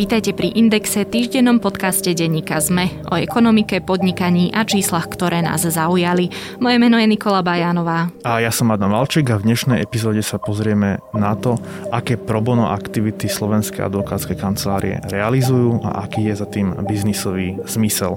Vítajte pri Indexe, týždennom podcaste denníka ZME o ekonomike, podnikaní a číslach, ktoré nás zaujali. Moje meno je Nikola Bajánová. A ja som Adam Valček a v dnešnej epizóde sa pozrieme na to, aké probono aktivity slovenské advokátske kancelárie realizujú a aký je za tým biznisový zmysel.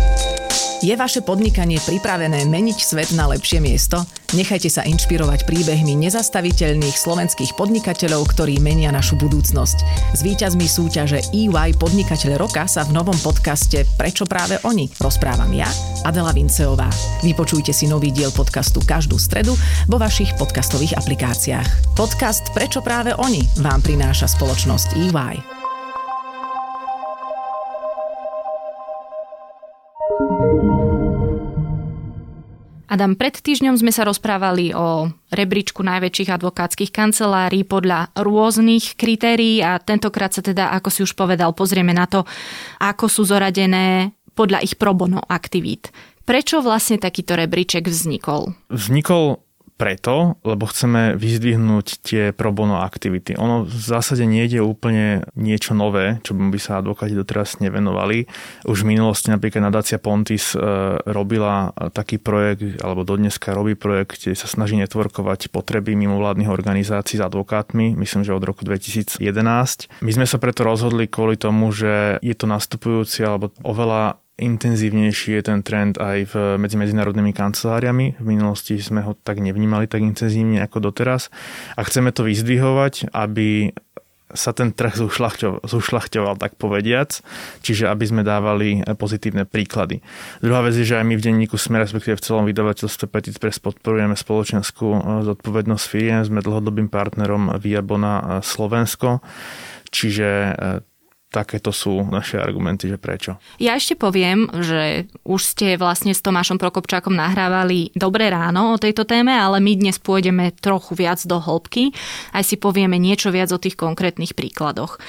Je vaše podnikanie pripravené meniť svet na lepšie miesto? Nechajte sa inšpirovať príbehmi nezastaviteľných slovenských podnikateľov, ktorí menia našu budúcnosť. S víťazmi súťaže EY Podnikateľ roka sa v novom podcaste Prečo práve oni rozprávam ja, Adela Vinceová. Vypočujte si nový diel podcastu každú stredu vo vašich podcastových aplikáciách. Podcast Prečo práve oni vám prináša spoločnosť EY. Adam, pred týždňom sme sa rozprávali o rebríčku najväčších advokátskych kancelárií podľa rôznych kritérií a tentokrát sa teda, ako si už povedal, pozrieme na to, ako sú zoradené podľa ich probono aktivít. Prečo vlastne takýto rebríček vznikol? Vznikol preto, lebo chceme vyzdvihnúť tie pro bono aktivity. Ono v zásade nejde úplne niečo nové, čo by sa advokáti doteraz nevenovali. Už v minulosti napríklad nadácia Pontis e, robila taký projekt, alebo dodneska robí projekt, kde sa snaží networkovať potreby mimovládnych organizácií s advokátmi, myslím, že od roku 2011. My sme sa preto rozhodli kvôli tomu, že je to nastupujúci alebo oveľa intenzívnejší je ten trend aj v, medzi medzinárodnými kanceláriami. V minulosti sme ho tak nevnímali tak intenzívne ako doteraz a chceme to vyzdvihovať, aby sa ten trh zušľachťoval, tak povediac, čiže aby sme dávali pozitívne príklady. Druhá vec je, že aj my v denníku sme, respektíve v celom vydavateľstve Petit Press podporujeme spoločenskú eh, zodpovednosť firiem, sme dlhodobým partnerom Viabona eh, Slovensko, čiže eh, takéto sú naše argumenty, že prečo. Ja ešte poviem, že už ste vlastne s Tomášom Prokopčákom nahrávali Dobré ráno o tejto téme, ale my dnes pôjdeme trochu viac do hĺbky, aj si povieme niečo viac o tých konkrétnych príkladoch.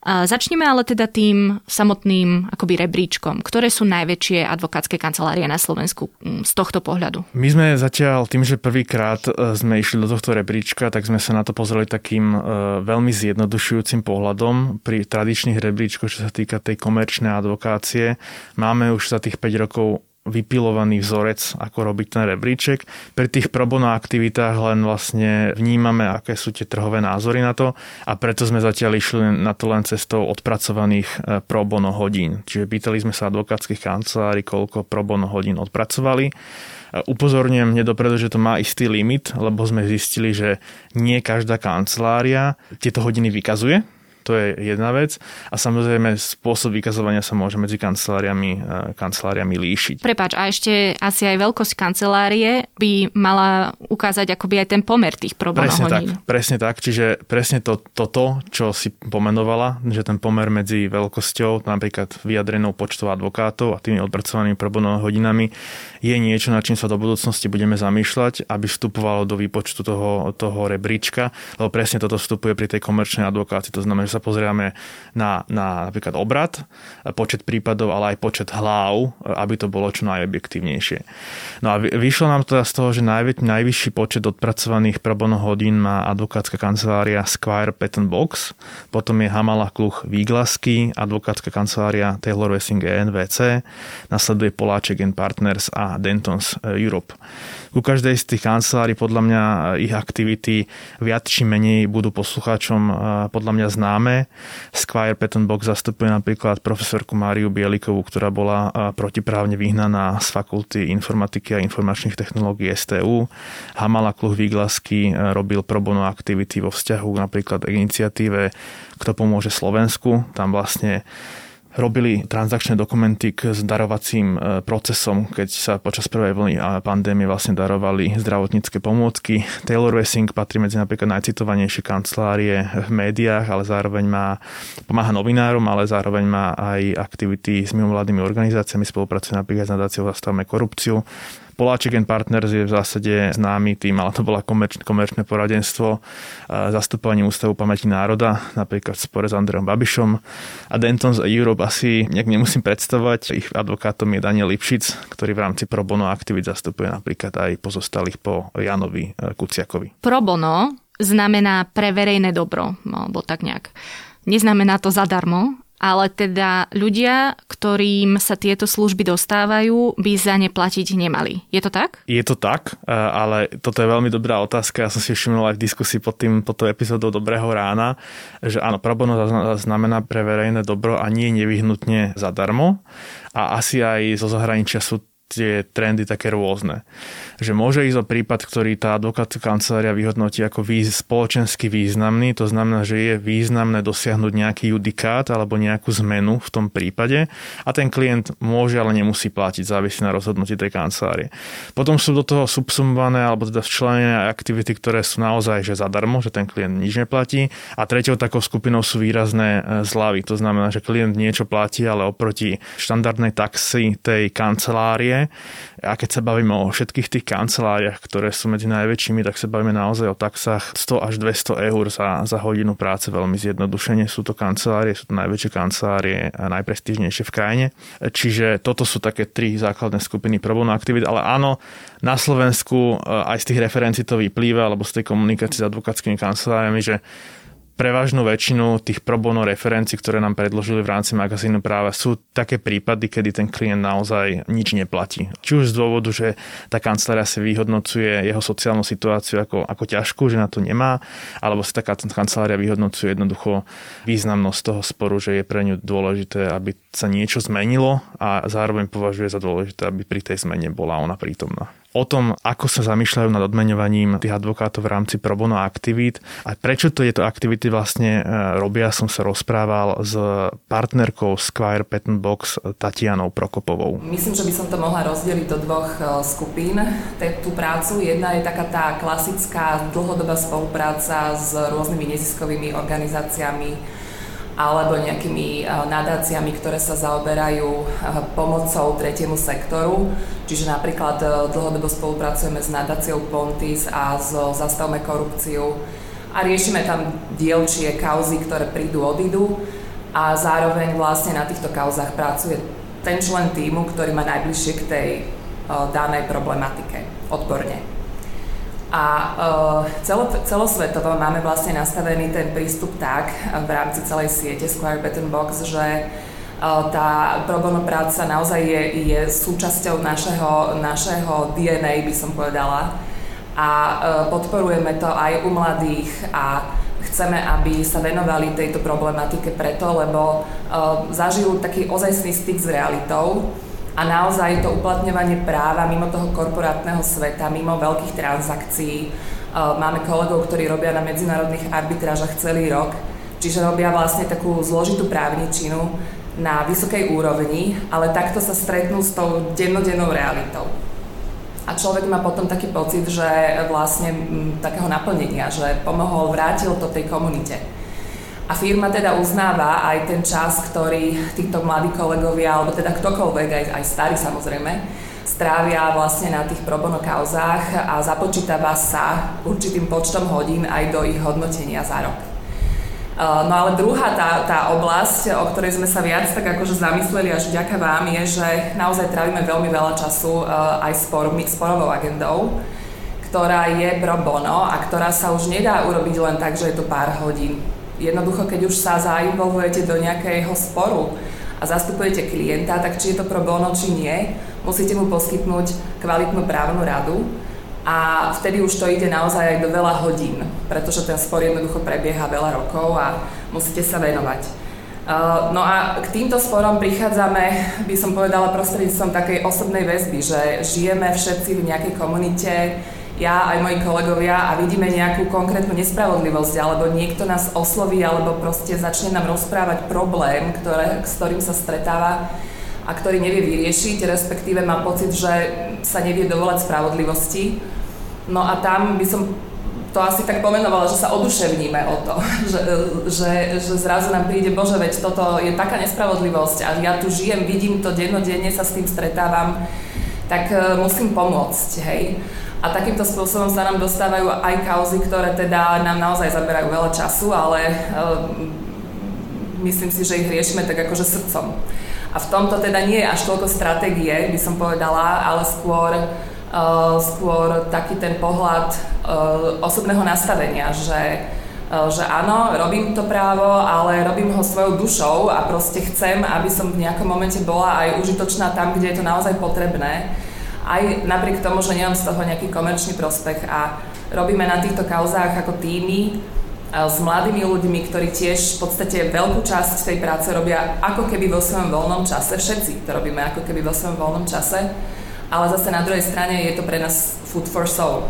Začneme ale teda tým samotným akoby rebríčkom. Ktoré sú najväčšie advokátske kancelárie na Slovensku mm, z tohto pohľadu? My sme zatiaľ tým, že prvýkrát e, sme išli do tohto rebríčka, tak sme sa na to pozreli takým e, veľmi zjednodušujúcim pohľadom. Pri tradičných rebríčkoch, čo sa týka tej komerčnej advokácie, máme už za tých 5 rokov vypilovaný vzorec, ako robiť ten rebríček. Pri tých probono aktivitách len vlastne vnímame, aké sú tie trhové názory na to a preto sme zatiaľ išli na to len cestou odpracovaných e, probono hodín. Čiže pýtali sme sa advokátskych kancelárií, koľko probono hodín odpracovali. E, upozorňujem nedopredu, že to má istý limit, lebo sme zistili, že nie každá kancelária tieto hodiny vykazuje to je jedna vec. A samozrejme spôsob vykazovania sa môže medzi kanceláriami, e, kanceláriami líšiť. Prepač, a ešte asi aj veľkosť kancelárie by mala ukázať akoby aj ten pomer tých problémov. Presne tak, presne tak. Čiže presne to, toto, čo si pomenovala, že ten pomer medzi veľkosťou, napríklad vyjadrenou počtou advokátov a tými odpracovanými problémov hodinami, je niečo, na čím sa do budúcnosti budeme zamýšľať, aby vstupovalo do výpočtu toho, toho rebríčka, lebo presne toto vstupuje pri tej komerčnej advokácii. To znamená, sa pozeráme na, na napríklad obrad, počet prípadov, ale aj počet hlav, aby to bolo čo najobjektívnejšie. No a vyšlo nám teda z toho, že najvä, najvyšší počet odpracovaných probono hodín má advokátska kancelária Squire Patent Box, potom je Hamala Kluch Výglasky, advokátska kancelária Taylor Wessing ENVC, nasleduje Poláček and Partners a Dentons Europe. Ku každej z tých kancelárií podľa mňa ich aktivity viac či menej budú poslucháčom podľa mňa známe. Squire Patent Box zastupuje napríklad profesorku Máriu Bielikovú, ktorá bola protiprávne vyhnaná z fakulty informatiky a informačných technológií STU. Hamala Kluh Výglasky robil pro bono aktivity vo vzťahu napríklad k iniciatíve Kto pomôže Slovensku. Tam vlastne robili transakčné dokumenty k zdarovacím e, procesom, keď sa počas prvej vlny pandémie vlastne darovali zdravotnícke pomôcky. Taylor Wessing patrí medzi napríklad najcitovanejšie kancelárie v médiách, ale zároveň má, pomáha novinárom, ale zároveň má aj aktivity s mimovládnymi organizáciami, spolupracuje napríklad s nadáciou Zastavme korupciu Poláček Partners je v zásade známy tým, ale to bola komerč, komerčné poradenstvo zastupovaním Ústavu pamäti národa, napríklad v spore s Andreom Babišom. A Dentons Europe asi nejak nemusím predstavovať. Ich advokátom je Daniel Lipšic, ktorý v rámci pro bono aktivít zastupuje napríklad aj pozostalých po Janovi e, Kuciakovi. Pro bono znamená pre verejné dobro, alebo tak nejak. Neznamená to zadarmo, ale teda ľudia, ktorým sa tieto služby dostávajú, by za ne platiť nemali. Je to tak? Je to tak, ale toto je veľmi dobrá otázka. Ja som si všimol aj v diskusii pod, tým, pod tou epizódou Dobrého rána, že áno, pro bono znamená pre verejné dobro a nie nevyhnutne zadarmo. A asi aj zo zahraničia sú tie trendy také rôzne. Že môže ísť o prípad, ktorý tá advokátska kancelária vyhodnotí ako výz, spoločensky významný, to znamená, že je významné dosiahnuť nejaký judikát alebo nejakú zmenu v tom prípade a ten klient môže, ale nemusí platiť, závisí na rozhodnutí tej kancelárie. Potom sú do toho subsumované alebo teda včlenené aktivity, ktoré sú naozaj že zadarmo, že ten klient nič neplatí a tretou takou skupinou sú výrazné e, zľavy. To znamená, že klient niečo platí, ale oproti štandardnej taxi tej kancelárie a keď sa bavíme o všetkých tých kanceláriách, ktoré sú medzi najväčšími, tak sa bavíme naozaj o taxách 100 až 200 eur za, za hodinu práce, veľmi zjednodušene. Sú to kancelárie, sú to najväčšie kancelárie a najprestížnejšie v krajine. Čiže toto sú také tri základné skupiny problémov aktivít, ale áno, na Slovensku eh, aj z tých referencií to vyplýva, alebo z tej komunikácie s advokátskymi kanceláriami, že prevažnú väčšinu tých pro bono referencií, ktoré nám predložili v rámci magazínu práva, sú také prípady, kedy ten klient naozaj nič neplatí. Či už z dôvodu, že tá kancelária si vyhodnocuje jeho sociálnu situáciu ako, ako ťažkú, že na to nemá, alebo si taká kancelária vyhodnocuje jednoducho významnosť toho sporu, že je pre ňu dôležité, aby sa niečo zmenilo a zároveň považuje za dôležité, aby pri tej zmene bola ona prítomná o tom, ako sa zamýšľajú nad odmeňovaním tých advokátov v rámci pro bono aktivít a prečo to tieto aktivity vlastne e, robia, som sa rozprával s partnerkou Squire Patent Box Tatianou Prokopovou. Myslím, že by som to mohla rozdeliť do dvoch e, skupín. Tú prácu. Jedna je taká tá klasická dlhodobá spolupráca s rôznymi neziskovými organizáciami, alebo nejakými nadáciami, ktoré sa zaoberajú pomocou tretiemu sektoru. Čiže napríklad e, dlhodobo spolupracujeme s nadáciou Pontis a so Zastavme korupciu a riešime tam dielčie kauzy, ktoré prídu, odídu a zároveň vlastne na týchto kauzách pracuje ten člen týmu, ktorý má najbližšie k tej danej problematike odborne. A uh, celo, celosvetovo máme vlastne nastavený ten prístup tak v rámci celej siete Square Baton Box, že uh, tá pro bono práca naozaj je, je súčasťou našeho, našeho DNA, by som povedala. A uh, podporujeme to aj u mladých a chceme, aby sa venovali tejto problematike preto, lebo zažijú taký ozajstný styk s realitou a naozaj to uplatňovanie práva mimo toho korporátneho sveta, mimo veľkých transakcií. E, máme kolegov, ktorí robia na medzinárodných arbitrážach celý rok, čiže robia vlastne takú zložitú právničinu na vysokej úrovni, ale takto sa stretnú s tou dennodennou realitou. A človek má potom taký pocit, že vlastne takého naplnenia, že pomohol, vrátil to tej komunite. A firma teda uznáva aj ten čas, ktorý títo mladí kolegovia, alebo teda ktokoľvek, aj, aj starí samozrejme, strávia vlastne na tých pro bono kauzách a započítava sa určitým počtom hodín aj do ich hodnotenia za rok. No ale druhá tá, tá oblasť, o ktorej sme sa viac tak akože zamysleli až vďaka vám, je, že naozaj trávime veľmi veľa času aj spormi, sporovou agendou, ktorá je pro bono a ktorá sa už nedá urobiť len tak, že je to pár hodín jednoducho, keď už sa zainvolvujete do nejakého sporu a zastupujete klienta, tak či je to pro bono, či nie, musíte mu poskytnúť kvalitnú právnu radu a vtedy už to ide naozaj aj do veľa hodín, pretože ten spor jednoducho prebieha veľa rokov a musíte sa venovať. No a k týmto sporom prichádzame, by som povedala, prostredníctvom takej osobnej väzby, že žijeme všetci v nejakej komunite, ja aj moji kolegovia a vidíme nejakú konkrétnu nespravodlivosť, alebo niekto nás osloví, alebo proste začne nám rozprávať problém, ktoré, s ktorým sa stretáva a ktorý nevie vyriešiť, respektíve má pocit, že sa nevie dovolať spravodlivosti. No a tam by som to asi tak pomenovala, že sa oduševníme o to, že, že, že zrazu nám príde, bože, veď toto je taká nespravodlivosť a ja tu žijem, vidím to dennodenne, sa s tým stretávam tak e, musím pomôcť, hej. A takýmto spôsobom sa nám dostávajú aj kauzy, ktoré teda nám naozaj zaberajú veľa času, ale uh, myslím si, že ich riešime tak akože srdcom. A v tomto teda nie je až toľko stratégie, by som povedala, ale skôr, uh, skôr taký ten pohľad uh, osobného nastavenia, že že áno, robím to právo, ale robím ho svojou dušou a proste chcem, aby som v nejakom momente bola aj užitočná tam, kde je to naozaj potrebné aj napriek tomu, že nemám z toho nejaký komerčný prospech a robíme na týchto kauzách ako týmy s mladými ľuďmi, ktorí tiež v podstate veľkú časť tej práce robia ako keby vo svojom voľnom čase. Všetci to robíme ako keby vo svojom voľnom čase, ale zase na druhej strane je to pre nás food for soul.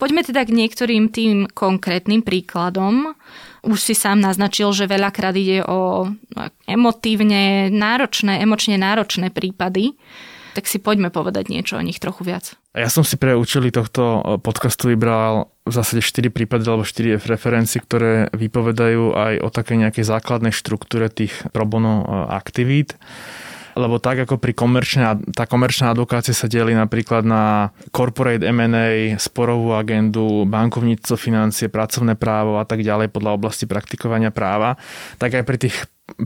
Poďme teda k niektorým tým konkrétnym príkladom. Už si sám naznačil, že veľakrát ide o emotívne náročné, emočne náročné prípady tak si poďme povedať niečo o nich trochu viac. Ja som si pre účely tohto eh, podcastu vybral v zásade 4 prípady alebo 4 referencie, ktoré vypovedajú aj o takej nejakej základnej štruktúre tých pro bono eh, aktivít lebo tak ako pri komerčnej, tá komerčná advokácia sa delí napríklad na corporate M&A, sporovú agendu, bankovníctvo, financie, pracovné právo a tak ďalej podľa oblasti praktikovania práva, tak aj pri tých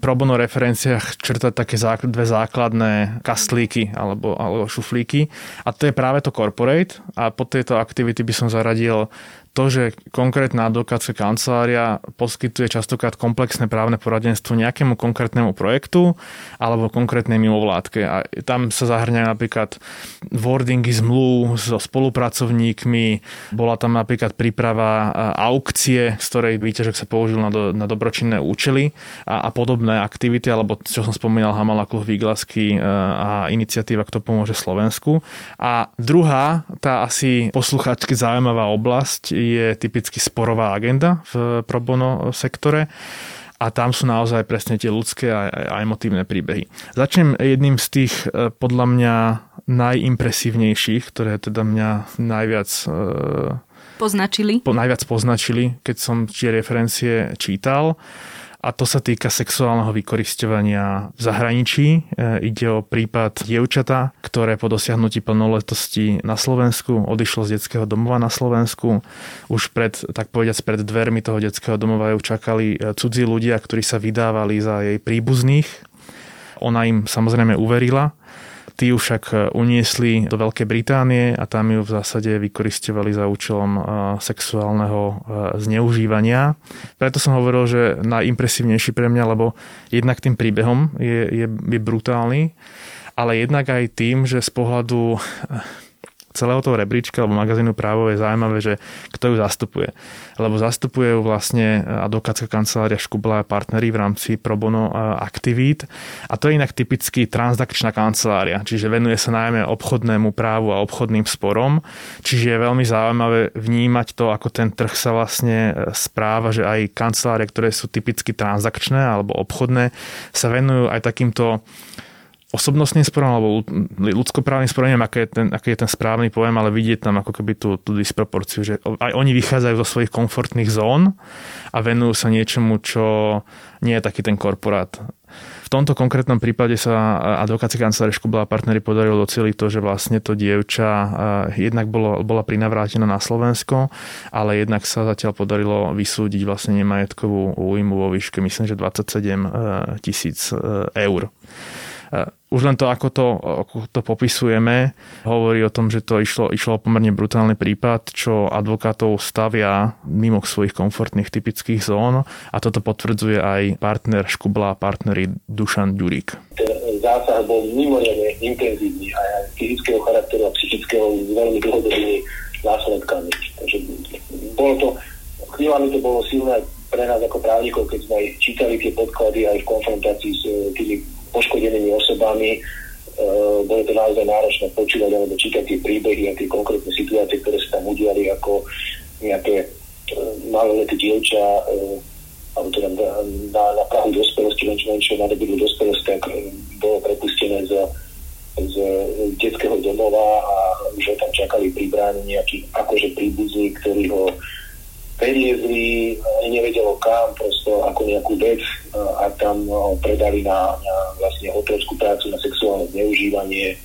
pro bono referenciách črtať také dve základné kastlíky alebo, alebo šuflíky. A to je práve to corporate a po tejto aktivity by som zaradil to, že konkrétna advokátska kancelária poskytuje častokrát komplexné právne poradenstvo nejakému konkrétnemu projektu alebo konkrétnej mimovládke. A tam sa zahrňajú napríklad wordingy zmluv so spolupracovníkmi, bola tam napríklad príprava aukcie, z ktorej výťažok sa použil na, do, na dobročinné účely a, a podobné aktivity, alebo čo som spomínal, Hamala Kluh Výglasky a iniciatíva Kto pomôže Slovensku. A druhá, tá asi poslucháčsky zaujímavá oblasť je typicky sporová agenda v pro bono sektore a tam sú naozaj presne tie ľudské a, a emotívne príbehy. Začnem jedným z tých e, podľa mňa najimpresívnejších, ktoré teda mňa najviac poznačili. Po, najviac poznačili, keď som tie referencie čítal a to sa týka sexuálneho vykoristovania v zahraničí. E, ide o prípad dievčata, ktoré po dosiahnutí plnoletosti na Slovensku odišlo z detského domova na Slovensku. Už pred, tak povediac, pred dvermi toho detského domova ju čakali e, cudzí ľudia, ktorí sa vydávali za jej príbuzných. Ona im samozrejme uverila Tí ju však e, uniesli do Veľkej Británie a tam ju v zásade vykoristovali za účelom e, sexuálneho e, zneužívania. Preto som hovoril, že najimpresívnejší pre mňa, lebo jednak tým príbehom je, je, je brutálny, ale jednak aj tým, že z pohľadu celého toho rebríčka alebo magazínu právo je zaujímavé, že kto ju zastupuje. Lebo zastupuje ju vlastne advokátska kancelária Škubla a partnery v rámci pro bono aktivít. A to je inak typicky transakčná kancelária, čiže venuje sa najmä obchodnému právu a obchodným sporom. Čiže je veľmi zaujímavé vnímať to, ako ten trh sa vlastne e, správa, že aj kancelárie, ktoré sú typicky transakčné alebo obchodné, sa venujú aj takýmto osobnostným sporom alebo ľudskoprávnym sporom, neviem, aký je, ten, aký je ten správny pojem, ale vidieť tam ako keby tú, tú disproporciu, že aj oni vychádzajú zo svojich komfortných zón a venujú sa niečomu, čo nie je taký ten korporát. V tomto konkrétnom prípade sa advokácia kancelárie Škubla a partnery podarilo doceliť to, že vlastne to dievča jednak bolo, bola prinavrátená na Slovensko, ale jednak sa zatiaľ podarilo vysúdiť vlastne nemajetkovú újmu vo výške myslím, že 27 e, tisíc e, eur. Eh, už len to, ako to, ako to popisujeme, hovorí o tom, že to išlo, išlo o pomerne brutálny prípad, čo advokátov stavia mimo svojich komfortných typických zón a toto potvrdzuje aj partner Škubla a partneri Dušan Ďurík. Zásah bol mimoriadne intenzívny aj fyzického charakteru a psychického s veľmi dlhodobými následkami. Takže bolo to, chvíľami to bolo silné pre nás ako právnikov, keď sme čítali tie podklady aj v konfrontácii s eh, tými poškodenými osobami. E, bolo to naozaj náročné počúvať alebo čítať tie príbehy a tie konkrétne situácie, ktoré sa tam udiali ako nejaké e, maloleté dievča e, alebo teda na, na, na Prahu dospelosti, len čo, len na debilu dospelosti, tak bolo prepustené z, z detského domova a už ho tam čakali pri bráni nejakí akože príbuzní, ktorí ho preliezli, ani nevedelo kam, prosto ako nejakú vec a tam predali na, na vlastne hotelskú prácu na sexuálne zneužívanie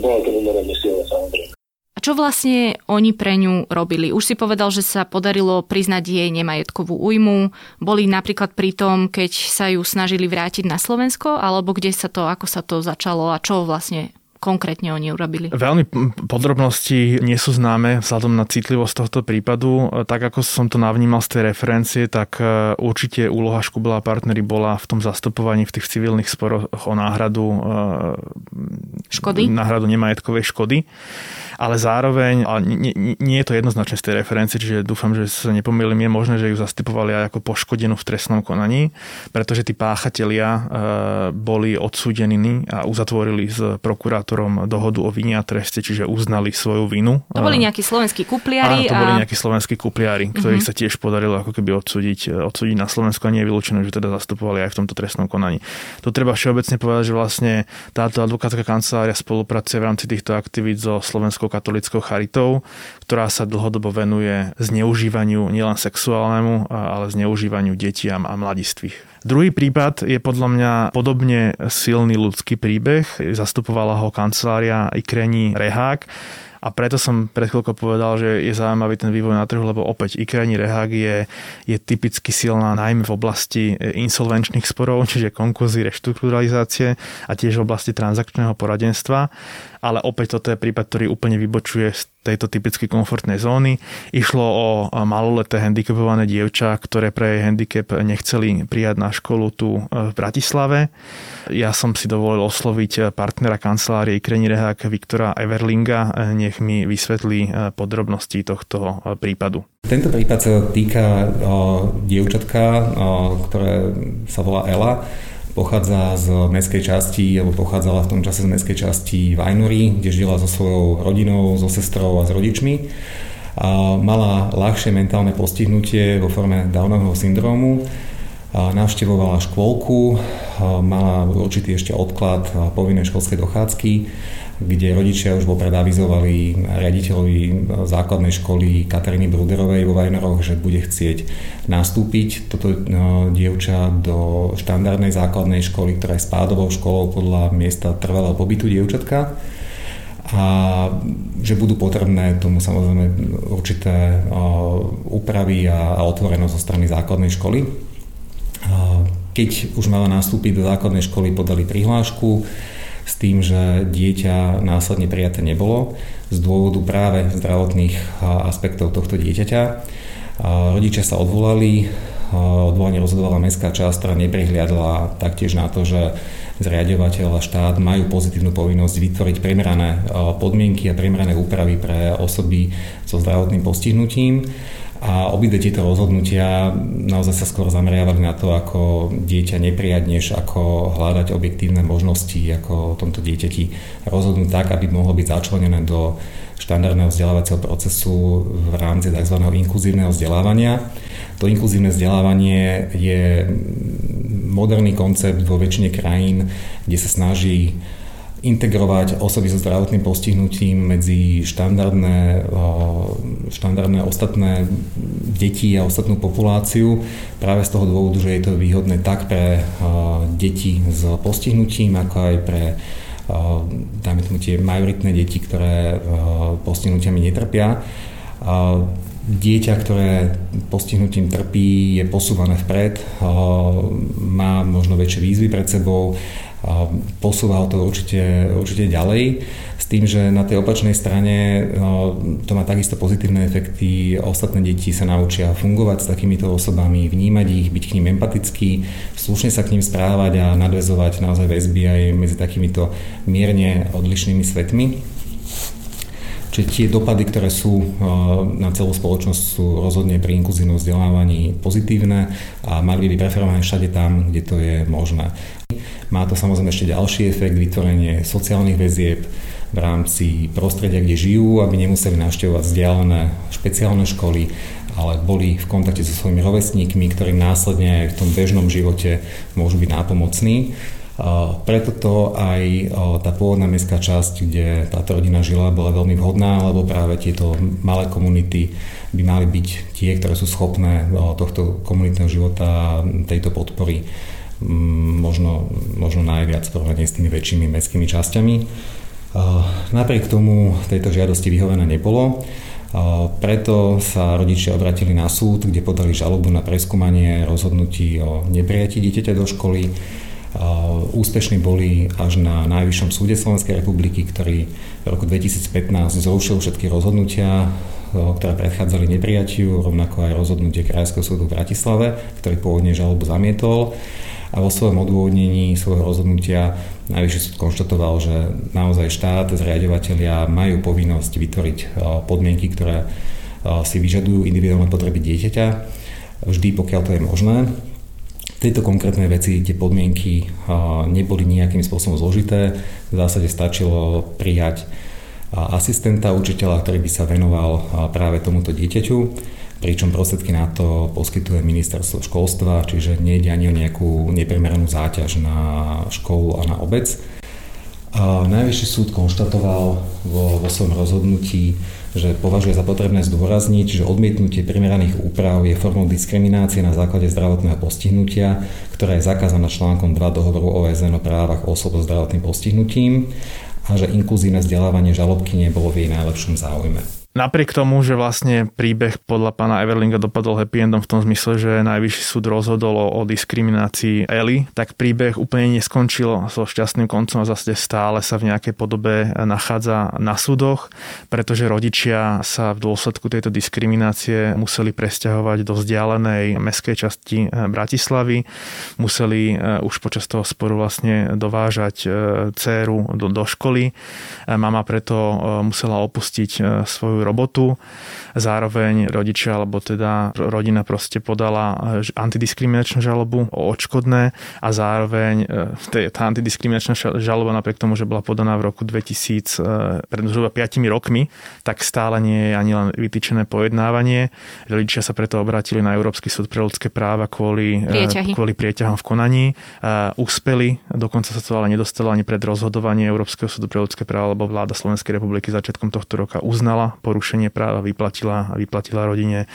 bolo to mimoriadne silné samozrejme. A čo vlastne oni pre ňu robili? Už si povedal, že sa podarilo priznať jej nemajetkovú újmu. Boli napríklad pri tom, keď sa ju snažili vrátiť na Slovensko, alebo kde sa to, ako sa to začalo a čo vlastne konkrétne oni urobili? Veľmi podrobnosti nie sú známe vzhľadom na citlivosť tohto prípadu. Tak ako som to navnímal z tej referencie, tak e, určite úloha Škubela a partnery bola v tom zastupovaní v tých civilných sporoch o náhradu e, škody? náhradu nemajetkovej škody ale zároveň, a nie, nie je to jednoznačné z tej referencie, čiže dúfam, že sa nepomýlim, je možné, že ju zastupovali aj ako poškodenú v trestnom konaní, pretože tí páchatelia e, boli odsúdení a uzatvorili s prokurátorom dohodu o vine a treste, čiže uznali svoju vinu. To boli nejakí slovenskí kupliari. Áno, to a... boli nejakí slovenskí kupliari, ktorých uh-huh. sa tiež podarilo ako keby odsúdiť, odsúdiť na Slovensku a nie je vylúčené, že teda zastupovali aj v tomto trestnom konaní. Tu treba všeobecne povedať, že vlastne táto advokátska kancelária spolupracuje v rámci týchto aktivít so Slovenskou katolickou charitou, ktorá sa dlhodobo venuje zneužívaniu nielen sexuálnemu, ale zneužívaniu detí a mladistvých. Druhý prípad je podľa mňa podobne silný ľudský príbeh. Zastupovala ho kancelária Ikreni Rehák, a preto som pred chvíľkou povedal, že je zaujímavý ten vývoj na trhu, lebo opäť Ikrani Rehag je, je typicky silná najmä v oblasti insolvenčných sporov, čiže konkurzy, reštrukturalizácie a tiež v oblasti transakčného poradenstva. Ale opäť toto je prípad, ktorý úplne vybočuje tejto typicky komfortnej zóny. Išlo o maloleté handicapované dievča, ktoré pre jej handicap nechceli prijať na školu tu e, v Bratislave. Ja som si dovolil osloviť partnera kancelárie Ikreni Rehák Viktora Everlinga. Nech mi vysvetlí e, podrobnosti tohto e, prípadu. Tento prípad sa týka o, dievčatka, o, ktoré sa volá Ela. Pochádza z mestskej časti, alebo pochádzala v tom čase z mestskej časti Vajnory, kde žila so svojou rodinou, so sestrou a s rodičmi. A mala ľahšie mentálne postihnutie vo forme Downovho syndrómu navštevovala škôlku, mala určitý ešte odklad povinnej školskej dochádzky, kde rodičia už vopred avizovali riaditeľovi základnej školy Kataríny Bruderovej vo Vajnoroch, že bude chcieť nastúpiť toto dievča do štandardnej základnej školy, ktorá je spádovou školou podľa miesta trvalého pobytu dievčatka a že budú potrebné tomu samozrejme určité úpravy a otvorenosť zo strany základnej školy. Keď už mala nastúpiť do základnej školy, podali prihlášku s tým, že dieťa následne prijaté nebolo z dôvodu práve zdravotných aspektov tohto dieťaťa. Rodičia sa odvolali, odvolanie rozhodovala mestská časť, ktorá neprihliadla taktiež na to, že zriadovateľ a štát majú pozitívnu povinnosť vytvoriť primerané podmienky a primerané úpravy pre osoby so zdravotným postihnutím. A obidve tieto rozhodnutia naozaj sa skôr zameriavali na to, ako dieťa neprijať, než ako hľadať objektívne možnosti, ako o tomto dieťati rozhodnúť tak, aby mohlo byť začlenené do štandardného vzdelávacieho procesu v rámci tzv. inkluzívneho vzdelávania. To inkluzívne vzdelávanie je moderný koncept vo väčšine krajín, kde sa snaží integrovať osoby so zdravotným postihnutím medzi štandardné, štandardné ostatné deti a ostatnú populáciu práve z toho dôvodu, že je to výhodné tak pre deti s postihnutím, ako aj pre dajme tomu tie majoritné deti, ktoré postihnutiami netrpia. Dieťa, ktoré postihnutím trpí, je posúvané vpred, má možno väčšie výzvy pred sebou, posúva ho to určite, určite ďalej. S tým, že na tej opačnej strane no, to má takisto pozitívne efekty. Ostatné deti sa naučia fungovať s takýmito osobami, vnímať ich, byť k ním empatický, slušne sa k ním správať a nadvezovať naozaj väzby aj medzi takýmito mierne odlišnými svetmi. Čiže tie dopady, ktoré sú na celú spoločnosť, sú rozhodne pri inkluzívnom vzdelávaní pozitívne a mali by byť preferované všade tam, kde to je možné. Má to samozrejme ešte ďalší efekt, vytvorenie sociálnych väzieb v rámci prostredia, kde žijú, aby nemuseli navštevovať vzdialené špeciálne školy, ale boli v kontakte so svojimi rovesníkmi, ktorí následne aj v tom bežnom živote môžu byť nápomocní. Preto to aj tá pôvodná mestská časť, kde táto rodina žila, bola veľmi vhodná, lebo práve tieto malé komunity by mali byť tie, ktoré sú schopné tohto komunitného života, tejto podpory Mm, možno, možno najviac porovnaní s tými väčšími mestskými časťami. Napriek tomu tejto žiadosti vyhovené nebolo. Preto sa rodičia obratili na súd, kde podali žalobu na preskúmanie rozhodnutí o neprijatí dieťaťa do školy. Úspešní boli až na Najvyššom súde Slovenskej republiky, ktorý v roku 2015 zrušil všetky rozhodnutia, ktoré predchádzali neprijatiu, rovnako aj rozhodnutie Krajského súdu v Bratislave, ktorý pôvodne žalobu zamietol a vo svojom odôvodnení svojho rozhodnutia Najvyšší súd konštatoval, že naozaj štát, zriadovateľia majú povinnosť vytvoriť podmienky, ktoré si vyžadujú individuálne potreby dieťaťa, vždy pokiaľ to je možné. Tejto konkrétnej veci tie podmienky neboli nejakým spôsobom zložité, v zásade stačilo prijať asistenta učiteľa, ktorý by sa venoval práve tomuto dieťaťu pričom prostriedky na to poskytuje ministerstvo školstva, čiže nejde ani o nejakú neprimeranú záťaž na školu a na obec. A najvyšší súd konštatoval vo, vo svojom rozhodnutí, že považuje za potrebné zdôrazniť, že odmietnutie primeraných úprav je formou diskriminácie na základe zdravotného postihnutia, ktorá je zakázaná článkom 2 dohovoru OSN o právach osob so zdravotným postihnutím a že inkluzívne vzdelávanie žalobky nebolo v jej najlepšom záujme. Napriek tomu, že vlastne príbeh podľa pána Everlinga dopadol happy endom v tom zmysle, že najvyšší súd rozhodol o diskriminácii Eli, tak príbeh úplne neskončil so šťastným koncom a zase stále sa v nejakej podobe nachádza na súdoch, pretože rodičia sa v dôsledku tejto diskriminácie museli presťahovať do vzdialenej meskej časti eh, Bratislavy, museli eh, už počas toho sporu vlastne dovážať eh, dceru do, do školy. Mama preto musela opustiť svoju robotu. Zároveň rodičia, alebo teda rodina proste podala eh, antidiskriminačnú žalobu o odškodné a zároveň eh, tá antidiskriminačná žaloba napriek tomu, že bola podaná v roku 2000 eh, pred zhruba 5 rokmi, tak stále nie je ani len vytýčené pojednávanie. Rodičia sa preto obrátili na Európsky súd pre ľudské práva kvôli, Prieťahy. kvôli prieťahom v konaní. Úspeli, dokonca sa to ale nedostalo ani pred rozhodovanie Európskeho súdu pre ľudské práva, lebo vláda Slovenskej republiky začiatkom tohto roka uznala porušenie práva, vyplatila, vyplatila rodine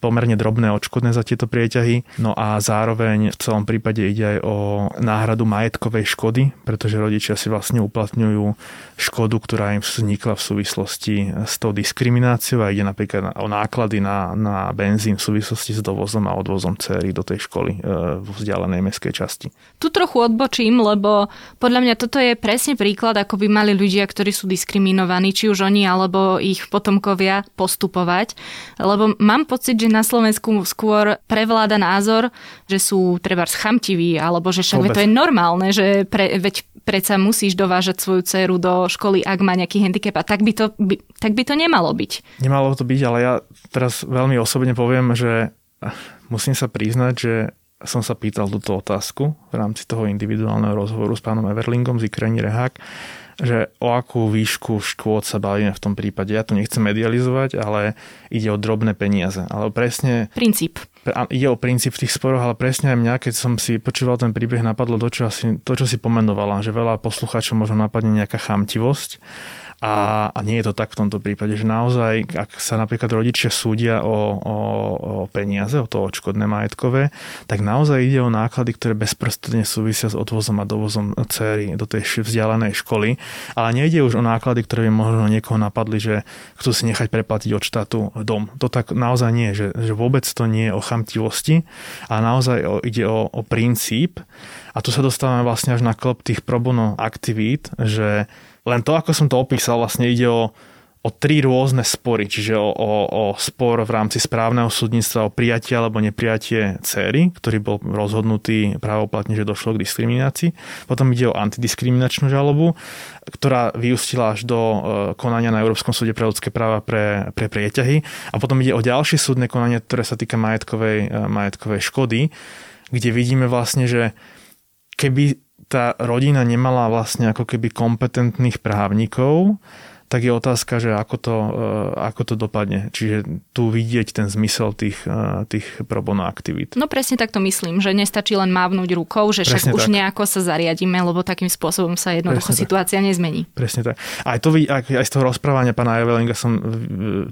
pomerne drobné odškodné za tieto prieťahy. No a zároveň v celom prípade ide aj o náhradu majetkovej škody, pretože rodičia si vlastne uplatňujú škodu, ktorá im vznikla v súvislosti s tou diskrimináciou a ide napríklad o náklady na, na benzín v súvislosti s dovozom a odvozom céry do tej školy e, v vzdialenej mestskej časti. Tu trochu odbočím, lebo podľa mňa toto je presne príklad, ako by mali ľudia, ktorí sú diskriminovaní, či už oni alebo ich ich potomkovia postupovať, lebo mám pocit, že na Slovensku skôr prevláda názor, že sú treba chamtiví, alebo že však to je normálne, že pre, veď predsa musíš dovážať svoju dceru do školy, ak má nejaký handicap a tak by to, by, tak by to nemalo byť. Nemalo to byť, ale ja teraz veľmi osobne poviem, že musím sa priznať, že som sa pýtal túto otázku v rámci toho individuálneho rozhovoru s pánom Everlingom z Ikreni Rehák že o akú výšku škôd sa bavíme v tom prípade. Ja to nechcem medializovať, ale ide o drobné peniaze. Ale presne... Princíp. Ide o princíp v tých sporoch, ale presne aj mňa, keď som si počúval ten príbeh, napadlo to, čo, asi, to, čo si pomenovala, že veľa poslucháčov možno napadne nejaká chamtivosť a, a nie je to tak v tomto prípade, že naozaj, ak sa napríklad rodičia súdia o, o, o peniaze, o to odškodné majetkové, tak naozaj ide o náklady, ktoré bezprostredne súvisia s odvozom a dovozom céry do tej vzdialenej školy. Ale nejde už o náklady, ktoré by možno niekoho napadli, že chcú si nechať preplatiť od štátu dom. To tak naozaj nie, že, že vôbec to nie je o chamtivosti, ale naozaj o, ide o, o princíp. A tu sa dostávame vlastne až na klop tých probono aktivít, že len to, ako som to opísal, vlastne ide o, o tri rôzne spory, čiže o, o, o spor v rámci správneho súdnictva o prijatie alebo neprijatie céry, ktorý bol rozhodnutý právoplatne, že došlo k diskriminácii. Potom ide o antidiskriminačnú žalobu, ktorá vyústila až do e, konania na Európskom súde pre ľudské práva pre, pre prieťahy. A potom ide o ďalšie súdne konanie, ktoré sa týka majetkovej, e, majetkovej škody, kde vidíme vlastne, že keby tá rodina nemala vlastne ako keby kompetentných právnikov, tak je otázka, že ako to, eh, ako to dopadne. Čiže tu vidieť ten zmysel tých, eh, tých pro bono aktivít. No presne tak to myslím, že nestačí len mávnuť rukou, že však presne už tak. nejako sa zariadíme, lebo takým spôsobom sa jednoducho presne situácia tak. nezmení. Presne tak. Aj, to, aj, aj z toho rozprávania pána Evelinga som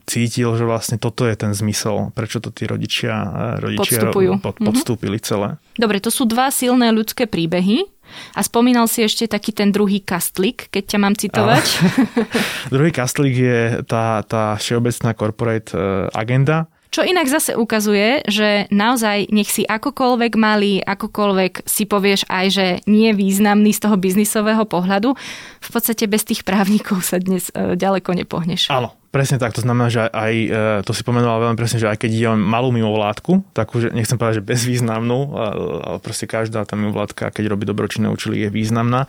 cítil, že vlastne toto je ten zmysel, prečo to tí rodičia, rodičia Podstupujú. pod, mhm. podstúpili mm-hmm. celé. Dobre, to sú dva silné ľudské príbehy. A spomínal si ešte taký ten druhý kastlík, keď ťa mám citovať. druhý kastlík je tá, tá všeobecná corporate e, agenda, čo inak zase ukazuje, že naozaj nech si akokoľvek malý, akokoľvek si povieš aj, že nie je významný z toho biznisového pohľadu, v podstate bez tých právnikov sa dnes e, ďaleko nepohneš. Áno, Presne tak, to znamená, že aj, e, to si pomenoval veľmi presne, že aj keď ide o malú mimovládku, takú, že nechcem povedať, že bezvýznamnú, ale proste každá tá mimovládka, keď robí dobročinné účely, je významná,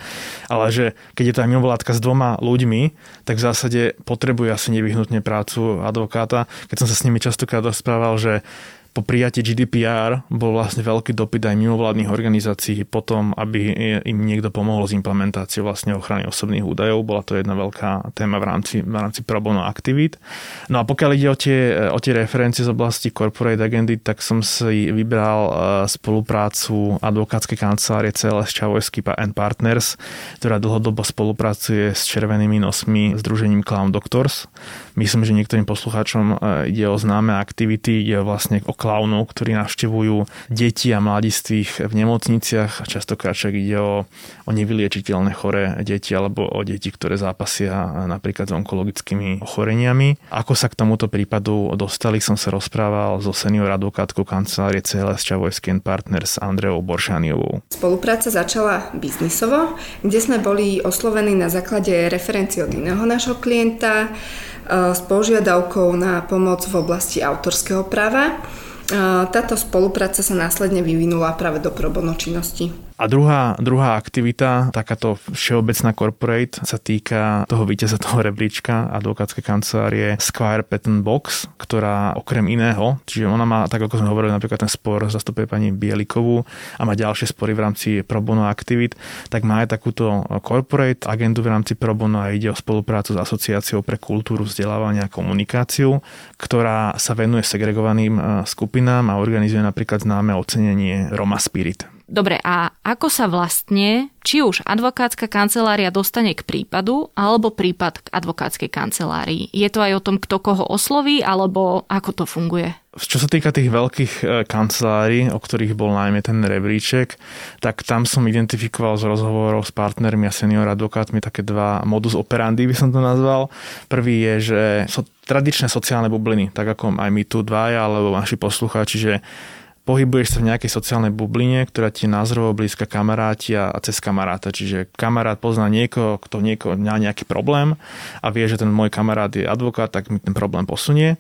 ale že keď je to aj mimovládka s dvoma ľuďmi, tak v zásade potrebuje asi nevyhnutne prácu advokáta. Keď som sa s nimi častokrát rozprával, že po prijatí GDPR bol vlastne veľký dopyt aj mimovládnych organizácií potom, aby im niekto pomohol s implementáciou vlastne ochrany osobných údajov. Bola to jedna veľká téma v rámci, v rámci pro bono aktivít. No a pokiaľ ide o tie, o tie referencie z oblasti corporate agendy, tak som si vybral e, spoluprácu advokátskej kancelárie CLS Čavojsky and Partners, ktorá dlhodobo spolupracuje s Červenými nosmi Združením Clown Doctors. Myslím, že niektorým poslucháčom e, ide o známe aktivity, ide vlastne o klaunov, ktorí navštevujú deti a mladistvých v nemocniciach. Častokrát však ide o, o nevyliečiteľné choré deti alebo o deti, ktoré zápasia napríklad s onkologickými ochoreniami. Ako sa k tomuto prípadu dostali, som sa rozprával so senior advokátkou kancelárie CLS Čavojský Partners Andreou Boršaniovou. Spolupráca začala biznisovo, kde sme boli oslovení na základe referencií od iného nášho klienta e, s požiadavkou na pomoc v oblasti autorského práva. Táto spolupráca sa následne vyvinula práve do probono činnosti. A druhá, druhá aktivita, takáto všeobecná corporate, sa týka toho víťaza toho rebríčka advokátskej kancelárie Squire Patent Box, ktorá okrem iného, čiže ona má, tak ako sme hovorili, napríklad ten spor zastupuje pani Bielikovú a má ďalšie spory v rámci pro bono aktivít, tak má aj takúto corporate agendu v rámci pro bono a ide o spoluprácu s Asociáciou pre kultúru, vzdelávania a komunikáciu, ktorá sa venuje segregovaným eh, skupinám a organizuje napríklad známe ocenenie Roma Spirit. Dobre, a ako sa vlastne, či už advokátska kancelária dostane k prípadu, alebo prípad k advokátskej kancelárii? Je to aj o tom, kto koho osloví, alebo ako to funguje? Čo sa týka tých veľkých e, kancelárií, o ktorých bol najmä ten rebríček, tak tam som identifikoval z rozhovorov s partnermi a senior advokátmi také dva modus operandi, by som to nazval. Prvý je, že sú tradičné sociálne bubliny, tak ako aj my tu dvaja, alebo naši poslucháči, že pohybuješ sa v nejakej sociálnej bubline, ktorá ti je názorovo blízka kamaráti a cez kamaráta. Čiže kamarát pozná niekoho, kto niekoho má nejaký problém a vie, že ten môj kamarát je advokát, tak mi ten problém posunie.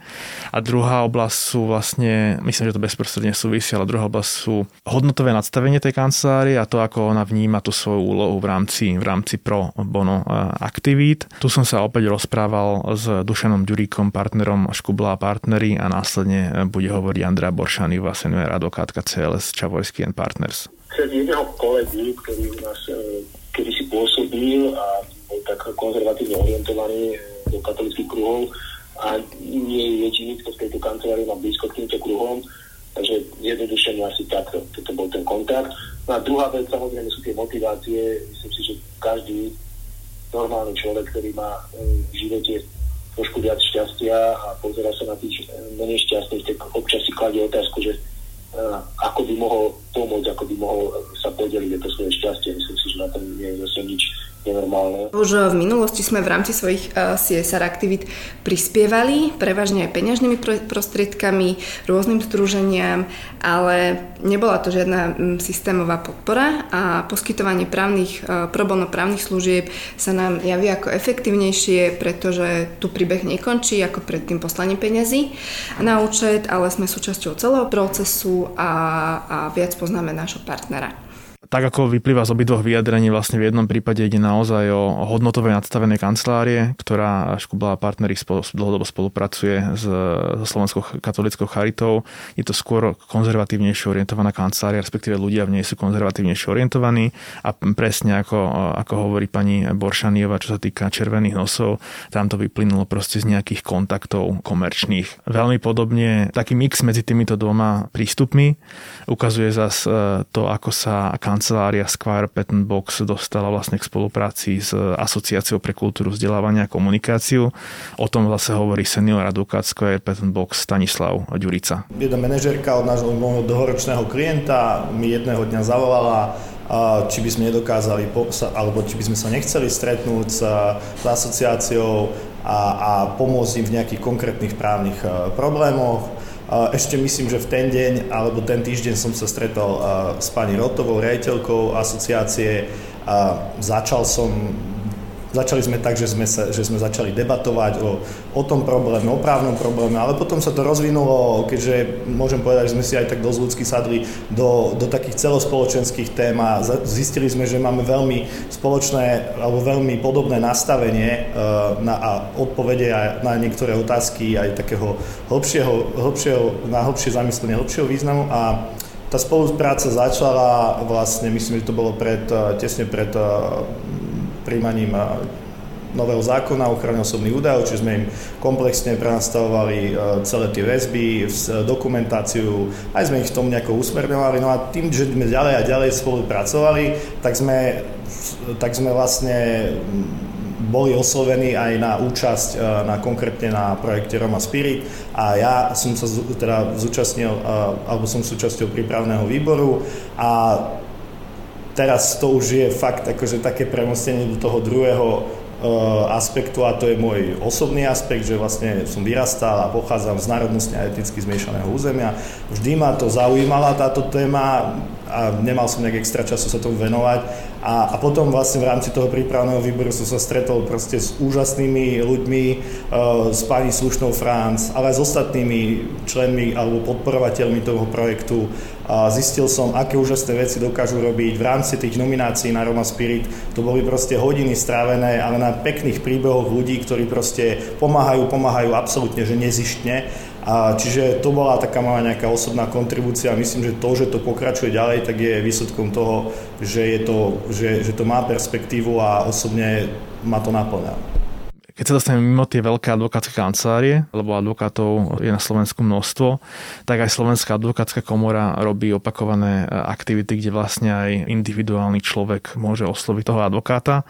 A druhá oblasť sú vlastne, myslím, že to bezprostredne súvisí, ale druhá oblasť sú hodnotové nadstavenie tej kancelárie a to, ako ona vníma tú svoju úlohu v rámci, v rámci pro bono e, aktivít. Tu som sa opäť rozprával s Dušanom Ďuríkom, partnerom Škubla a partnery a následne bude hovoriť Andrea Boršany, vlastne advokátka CLS Čavojský and Partners. Cez jedného kolegu, ktorý u nás e, kedy si pôsobil a bol tak konzervatívne orientovaný e, do katolických kruhov a nie je jediný, v tejto kancelárii má blízko k týmto kruhom, takže jednoduše asi takto. Toto bol ten kontakt. No a druhá vec, samozrejme, sú tie motivácie. Myslím si, že každý normálny človek, ktorý má e, v živote trošku viac šťastia a pozera sa na tých menej šťastných, tak občas si kladie otázku, že ako by mohol pomôcť, ako by mohol sa podeliť to svoje šťastie. Myslím si, že na tom nie je zase nič nenormálne. Už v minulosti sme v rámci svojich eh, CSR aktivít prispievali, prevažne aj peňažnými prostriedkami, rôznym združeniam, ale nebola to žiadna mm, systémová podpora a poskytovanie právnych, eh, probono právnych služieb sa nám javí ako efektívnejšie, pretože tu príbeh nekončí ako pred tým poslaním peňazí na účet, ale sme súčasťou celého procesu a, a viac poznáme nášho partnera tak ako vyplýva z obidvoch vyjadrení, vlastne v jednom prípade ide naozaj o hodnotové nadstavené kancelárie, ktorá Škubla spolu, dlhodobo spolupracuje s, so Slovenskou katolickou charitou. Je to skôr konzervatívnejšie orientovaná kancelária, respektíve ľudia v nej sú konzervatívnejšie orientovaní a presne ako, ako hovorí pani Boršanieva, čo sa týka červených nosov, tam to vyplynulo proste z nejakých kontaktov komerčných. Veľmi podobne taký mix medzi týmito dvoma prístupmi ukazuje zas e, to, ako sa kancelária kancelária Squire Patent Box dostala vlastne k spolupráci s Asociáciou pre kultúru vzdelávania a komunikáciu. O tom zase hovorí senior advokát Squire Patent Box Stanislav Ďurica. Jedna manažerka od nášho dlhoročného klienta mi jedného dňa zavolala či by sme nedokázali, alebo či by sme sa nechceli stretnúť s, s asociáciou a, a pomôcť im v nejakých konkrétnych právnych problémoch. Ešte myslím, že v ten deň alebo ten týždeň som sa stretol s pani Rotovou, rejiteľkou asociácie. Začal som Začali sme tak, že sme, sa, že sme začali debatovať o, o tom probléme, o právnom probléme, ale potom sa to rozvinulo, keďže môžem povedať, že sme si aj tak dosť ľudsky sadli do, do takých celospoločenských tém a zistili sme, že máme veľmi spoločné alebo veľmi podobné nastavenie uh, na, a odpovede aj na niektoré otázky aj takého hlbšieho, hlbšieho, na hlbšie zamyslenie, hlbšieho významu. A tá spolupráca začala vlastne, myslím, že to bolo pred, e, tesne pred e, príjmaním nového zákona o ochrane osobných údajov, čiže sme im komplexne prenastavovali e, celé tie väzby, dokumentáciu, aj sme ich v tom nejako usmerňovali. No a tým, že sme ďalej a ďalej spolupracovali, tak sme, tak sme vlastne boli oslovení aj na účasť e, na konkrétne na projekte Roma Spirit a ja som sa teda zúčastnil, e, alebo som súčasťou prípravného výboru a teraz to už je fakt akože také premostenie do toho druhého uh, aspektu a to je môj osobný aspekt, že vlastne som vyrastal a pochádzam z národnostne a eticky zmiešaného územia. Vždy ma to zaujímala táto téma a nemal som nejak extra času sa tomu venovať. A, a potom vlastne v rámci toho prípravného výboru som sa stretol proste s úžasnými ľuďmi, uh, s pani Slušnou Franc, ale aj s ostatnými členmi alebo podporovateľmi toho projektu a zistil som, aké úžasné veci dokážu robiť v rámci tých nominácií na Roma Spirit. To boli proste hodiny strávené, ale na pekných príbehoch ľudí, ktorí proste pomáhajú, pomáhajú absolútne, že nezištne. A čiže to bola taká moja nejaká osobná kontribúcia. Myslím, že to, že to pokračuje ďalej, tak je výsledkom toho, že, je to, že, že to má perspektívu a osobne ma to naplňa. Keď sa dostaneme mimo tie veľké advokátske kancelárie, lebo advokátov je na Slovensku množstvo, tak aj Slovenská advokátska komora robí opakované e, aktivity, kde vlastne aj individuálny človek môže osloviť toho advokáta.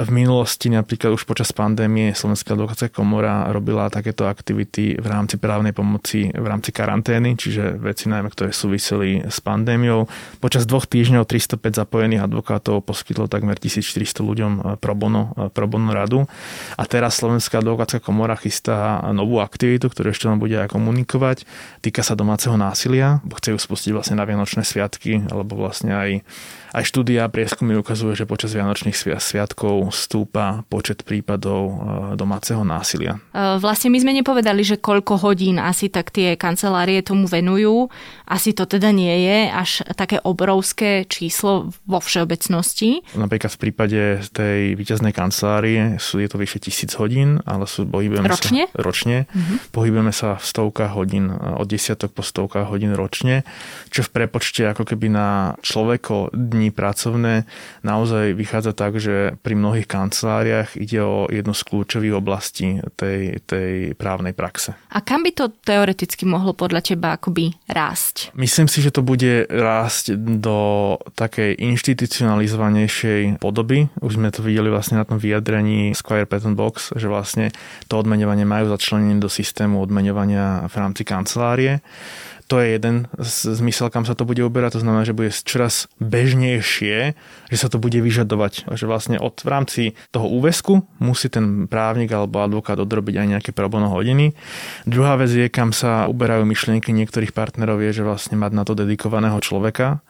V minulosti napríklad už počas pandémie Slovenská advokátska komora robila takéto aktivity v rámci právnej pomoci v rámci karantény, čiže veci najmä, ktoré súviseli s pandémiou. Počas dvoch týždňov 305 zapojených advokátov poskytlo takmer 1400 ľuďom e, pro bono, e, pro bono radu. A teraz Slovenská advokátska komora chystá novú aktivitu, ktorú ešte len bude aj komunikovať. Týka sa domáceho násilia, chce ju spustiť vlastne na Vianočné sviatky, alebo vlastne aj aj štúdia prieskumy ukazuje, že počas Vianočných sviatkov stúpa počet prípadov e, domáceho násilia. E, vlastne my sme nepovedali, že koľko hodín asi tak tie kancelárie tomu venujú. Asi to teda nie je až také obrovské číslo vo všeobecnosti. Napríklad v prípade tej výťaznej kancelárie sú je to vyše tisíc hodín, ale sú, pohybujeme ročne? sa ročne. Uh-huh. Pohybujeme sa v stovkách hodín, e, od desiatok po stovkách hodín ročne, čo v prepočte ako keby na človeko dní dní pracovné naozaj vychádza tak, že pri mnohých kanceláriách ide o jednu z kľúčových oblastí tej, tej právnej praxe. A kam by to teoreticky mohlo podľa teba akoby rásť? Myslím si, že to bude rásť do takej inštitucionalizovanejšej podoby. Už sme to videli vlastne na tom vyjadrení Squire Patent Box, že vlastne to odmeňovanie majú začlenené do systému odmeňovania v rámci kancelárie to je jeden zmysel, kam sa to bude uberať. To znamená, že bude čoraz bežnejšie, že sa to bude vyžadovať. Že vlastne od, v rámci toho úvesku musí ten právnik alebo advokát odrobiť aj nejaké probono hodiny. Druhá vec je, kam sa uberajú myšlienky niektorých partnerov, je, že vlastne mať na to dedikovaného človeka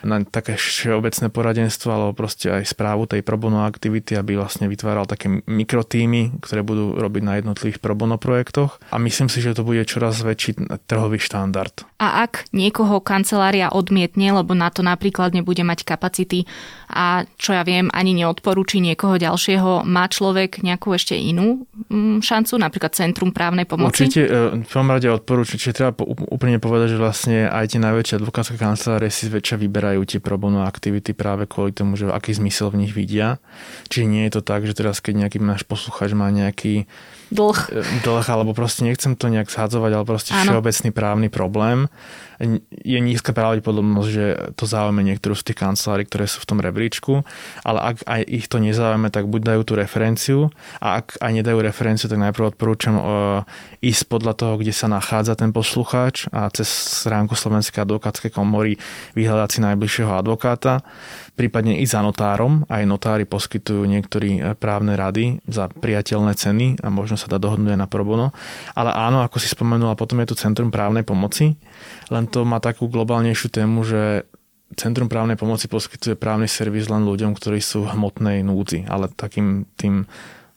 na také všeobecné poradenstvo alebo proste aj správu tej probono aktivity, aby vlastne vytváral také mikrotýmy, ktoré budú robiť na jednotlivých probono projektoch a myslím si, že to bude čoraz väčší trhový štandard. A ak niekoho kancelária odmietne, lebo na to napríklad nebude mať kapacity a čo ja viem, ani neodporúči niekoho ďalšieho, má človek nejakú ešte inú mm, šancu, napríklad Centrum právnej pomoci? Určite, e, v prvom rade odporúčam, čiže treba úplne povedať, že vlastne aj tie najväčšie advokátske kancelárie si zväčša vyberajú tie pro bono aktivity práve kvôli tomu, že aký zmysel v nich vidia. Čiže nie je to tak, že teraz keď nejaký náš poslucháč má nejaký dlh. Dlh, alebo proste nechcem to nejak zhadzovať, ale proste Áno. všeobecný právny problém. Je nízka pravdepodobnosť, že to zaujme niektorú z tých kancelárií, ktoré sú v tom rebríčku, ale ak aj ich to nezaujme, tak buď dajú tú referenciu a ak aj nedajú referenciu, tak najprv odporúčam uh, ísť podľa toho, kde sa nachádza ten poslucháč a cez stránku Slovenskej advokátskej komory vyhľadať si najbližšieho advokáta prípadne ísť za notárom. Aj notári poskytujú niektorí právne rady za priateľné ceny a možno sa dá dohodnúť aj na probono. Ale áno, ako si spomenula, potom je tu Centrum právnej pomoci, len to má takú globálnejšiu tému, že Centrum právnej pomoci poskytuje právny servis len ľuďom, ktorí sú v hmotnej núdzi, ale takým tým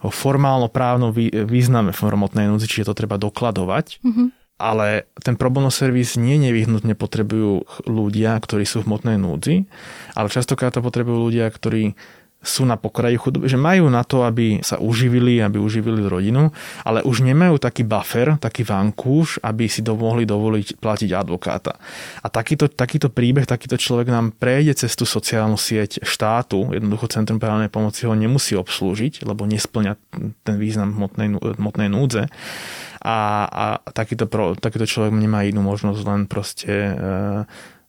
formálno právno význame v hmotnej núdzi, čiže to treba dokladovať. Mm-hmm ale ten pro bono servis nie nevyhnutne potrebujú ľudia, ktorí sú v hmotnej núdzi, ale častokrát to potrebujú ľudia, ktorí sú na pokraji chudoby, že majú na to, aby sa uživili, aby uživili rodinu, ale už nemajú taký buffer, taký vankúš, aby si do, mohli dovoliť platiť advokáta. A takýto, takýto príbeh, takýto človek nám prejde cez tú sociálnu sieť štátu, jednoducho Centrum právnej pomoci ho nemusí obslúžiť, lebo nesplňa ten význam hmotnej, hmotnej núdze a, a takýto, takýto človek nemá inú možnosť len proste e,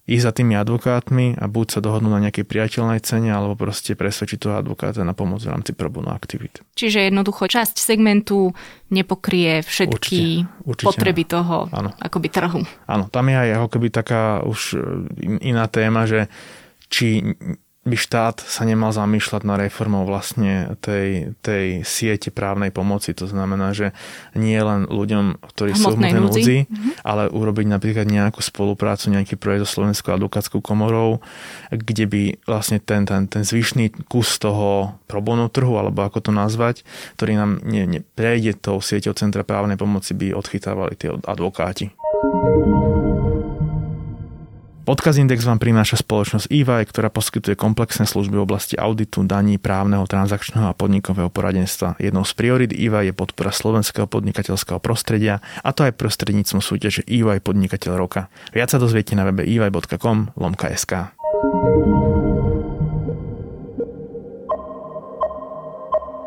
ísť za tými advokátmi a buď sa dohodnú na nejakej priateľnej cene, alebo proste presvedčiť toho advokáta na pomoc v rámci probono aktivít. Čiže jednoducho časť segmentu nepokrie všetky určite, určite potreby no. toho ano. akoby trhu. Áno, tam je aj ako keby taká už iná téma, že či by štát sa nemal zamýšľať na reformou vlastne tej, tej siete právnej pomoci. To znamená, že nie len ľuďom, ktorí sú v hmotnej núdzi, mm-hmm. ale urobiť napríklad nejakú spoluprácu, nejaký projekt so Slovenskou advokátskou komorou, kde by vlastne ten, ten, ten zvyšný kus toho probono trhu, alebo ako to nazvať, ktorý nám ne, ne, prejde tou sieťou Centra právnej pomoci, by odchytávali tie advokáti. Podcast Index vám prináša spoločnosť EY, ktorá poskytuje komplexné služby v oblasti auditu, daní, právneho, transakčného a podnikového poradenstva. Jednou z priorit EY je podpora slovenského podnikateľského prostredia, a to aj prostredníctvom súťaže EY Podnikateľ roka. Viac sa dozviete na webe ey.com lomka.sk.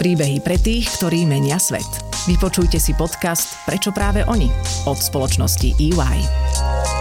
Príbehy pre tých, ktorí menia svet. Vypočujte si podcast Prečo práve oni od spoločnosti EY.